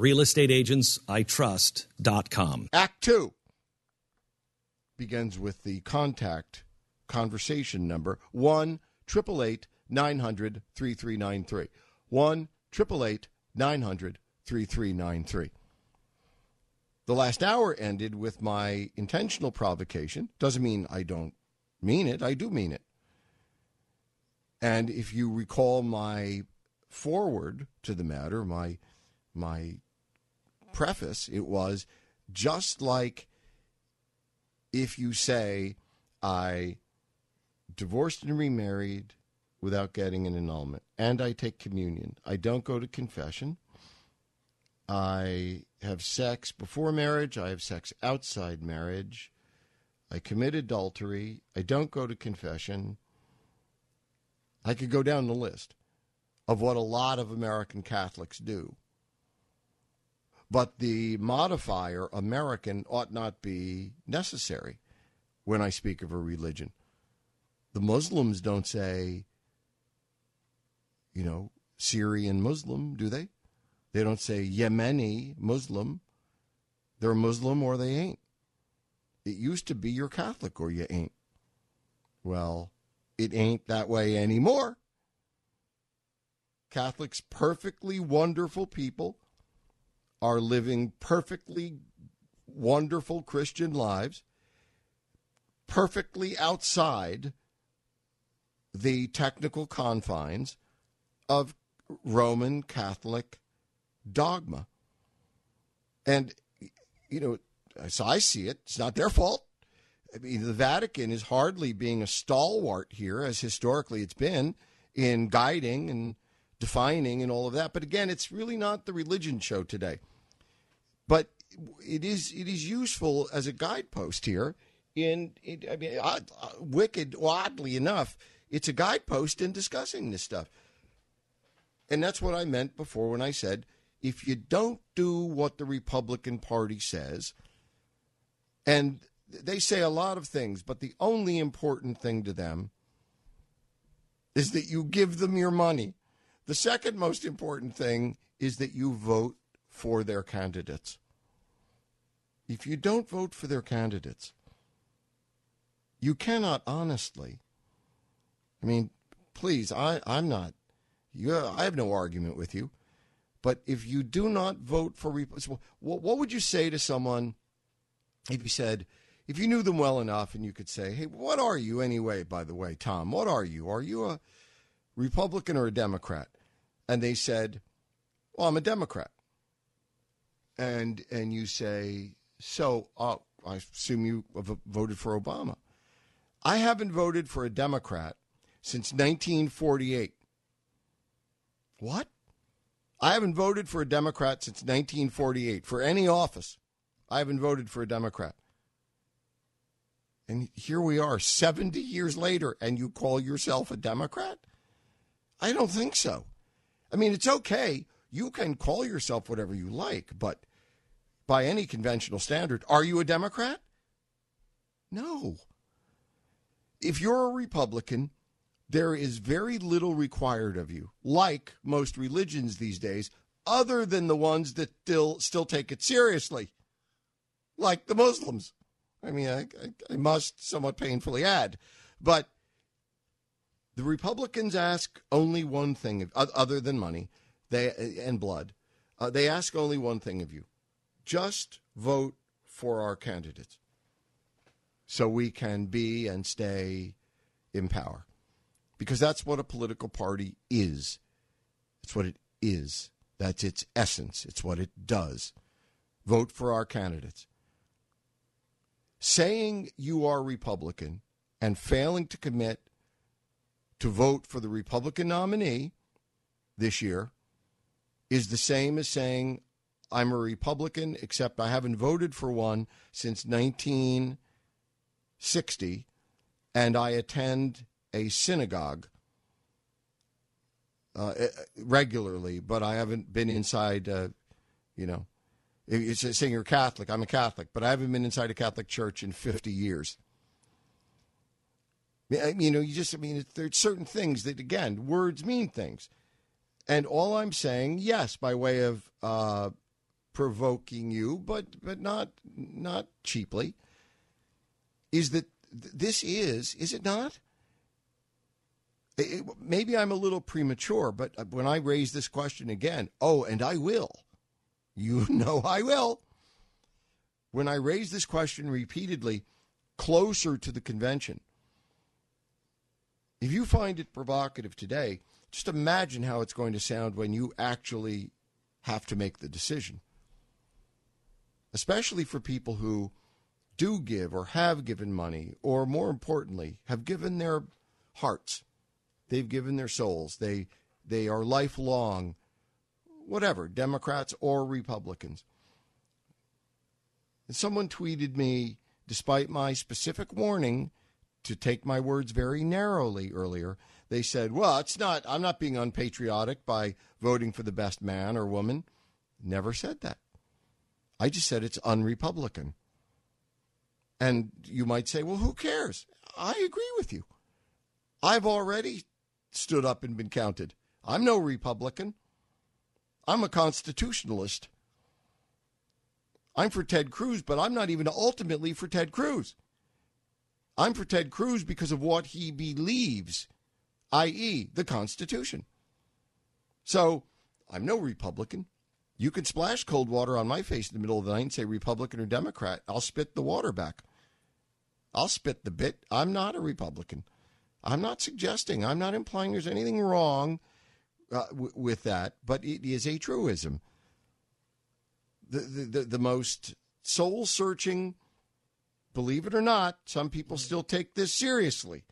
RealestateAgentsITrust.com. Act two begins with the contact conversation number 1 900 3393. 1 888 900 3393. The last hour ended with my intentional provocation. Doesn't mean I don't mean it, I do mean it. And if you recall my foreword to the matter, my my preface, it was just like if you say I divorced and remarried without getting an annulment. And I take communion. I don't go to confession. I have sex before marriage. I have sex outside marriage. I commit adultery. I don't go to confession. I could go down the list of what a lot of American Catholics do. But the modifier American ought not be necessary when I speak of a religion. The Muslims don't say, you know, Syrian Muslim, do they? They don't say Yemeni Muslim. They're Muslim or they ain't. It used to be you're Catholic or you ain't. Well, it ain't that way anymore. Catholics, perfectly wonderful people, are living perfectly wonderful Christian lives, perfectly outside the technical confines of Roman Catholic dogma. And, you know, so I see it. It's not their fault. I mean, the Vatican is hardly being a stalwart here, as historically it's been, in guiding and defining and all of that. But again, it's really not the religion show today. But it is it is useful as a guidepost here. In, in I mean, odd, wicked, oddly enough, it's a guidepost in discussing this stuff. And that's what I meant before when I said if you don't do what the Republican Party says, and they say a lot of things, but the only important thing to them is that you give them your money. The second most important thing is that you vote for their candidates. If you don't vote for their candidates, you cannot honestly. I mean, please, I, I'm not you, I have no argument with you. But if you do not vote for Republicans, what would you say to someone if you said, if you knew them well enough and you could say, hey, what are you anyway, by the way, Tom? What are you? Are you a Republican or a Democrat? And they said, well, I'm a Democrat. And, and you say, so uh, I assume you voted for Obama. I haven't voted for a Democrat since 1948. What? I haven't voted for a Democrat since 1948 for any office. I haven't voted for a Democrat. And here we are 70 years later, and you call yourself a Democrat? I don't think so. I mean, it's okay. You can call yourself whatever you like, but by any conventional standard, are you a Democrat? No. If you're a Republican, there is very little required of you, like most religions these days, other than the ones that still still take it seriously, like the Muslims. I mean, I, I, I must somewhat painfully add, but the Republicans ask only one thing, other than money, they and blood. Uh, they ask only one thing of you: just vote for our candidates so we can be and stay in power. Because that's what a political party is. It's what it is. That's its essence. It's what it does. Vote for our candidates. Saying you are Republican and failing to commit to vote for the Republican nominee this year is the same as saying I'm a Republican, except I haven't voted for one since 1960, and I attend a synagogue uh, eh, regularly, but I haven't been inside, uh, you know, it's saying you're Catholic. I'm a Catholic, but I haven't been inside a Catholic church in 50 years. You know, you just, I mean, there's certain things that, again, words mean things. And all I'm saying, yes, by way of uh, provoking you, but but not not cheaply, is that this is is it not? It, maybe I'm a little premature, but uh, when I raise this question again, oh, and I will, you know I will. When I raise this question repeatedly, closer to the convention, if you find it provocative today, just imagine how it's going to sound when you actually have to make the decision. Especially for people who do give or have given money, or more importantly, have given their hearts. They've given their souls. They they are lifelong, whatever, Democrats or Republicans. And someone tweeted me, despite my specific warning to take my words very narrowly earlier, they said, well, it's not, I'm not being unpatriotic by voting for the best man or woman. Never said that. I just said it's unrepublican. And you might say, well, who cares? I agree with you. I've already stood up and been counted. I'm no Republican. I'm a constitutionalist. I'm for Ted Cruz, but I'm not even ultimately for Ted Cruz. I'm for Ted Cruz because of what he believes, i.e., the Constitution. So I'm no Republican. You can splash cold water on my face in the middle of the night and say Republican or Democrat. I'll spit the water back. I'll spit the bit. I'm not a Republican. I'm not suggesting, I'm not implying there's anything wrong uh, w- with that, but it is a truism. The, the, the, the most soul searching believe it or not, some people mm-hmm. still take this seriously.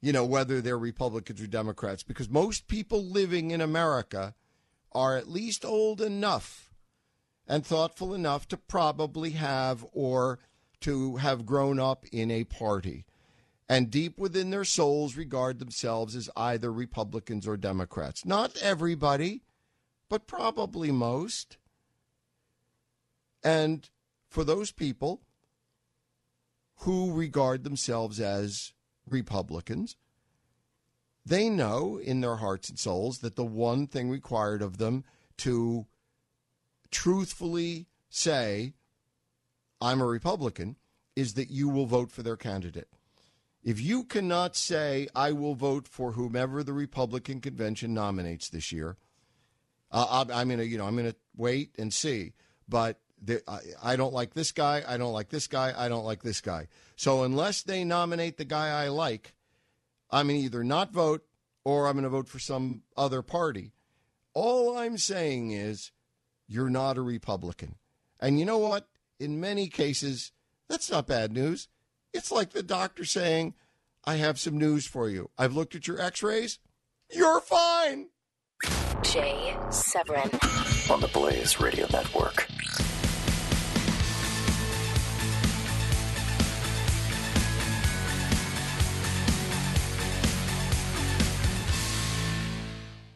You know, whether they're Republicans or Democrats, because most people living in America are at least old enough and thoughtful enough to probably have or to have grown up in a party and deep within their souls regard themselves as either Republicans or Democrats. Not everybody, but probably most. And for those people, who regard themselves as Republicans, they know in their hearts and souls that the one thing required of them to truthfully say, I'm a Republican, is that you will vote for their candidate. If you cannot say, I will vote for whomever the Republican convention nominates this year, uh, I'm going to, you know, I'm going to wait and see. But I don't like this guy. I don't like this guy. I don't like this guy. So unless they nominate the guy I like, I'm going to either not vote or I'm going to vote for some other party. All I'm saying is you're not a Republican. And you know what? In many cases, that's not bad news. It's like the doctor saying, I have some news for you. I've looked at your x rays. You're fine. Jay Severin on the Blaze Radio Network.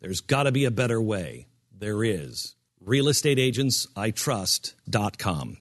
There's got to be a better way. There is. RealestateAgentsITrust.com.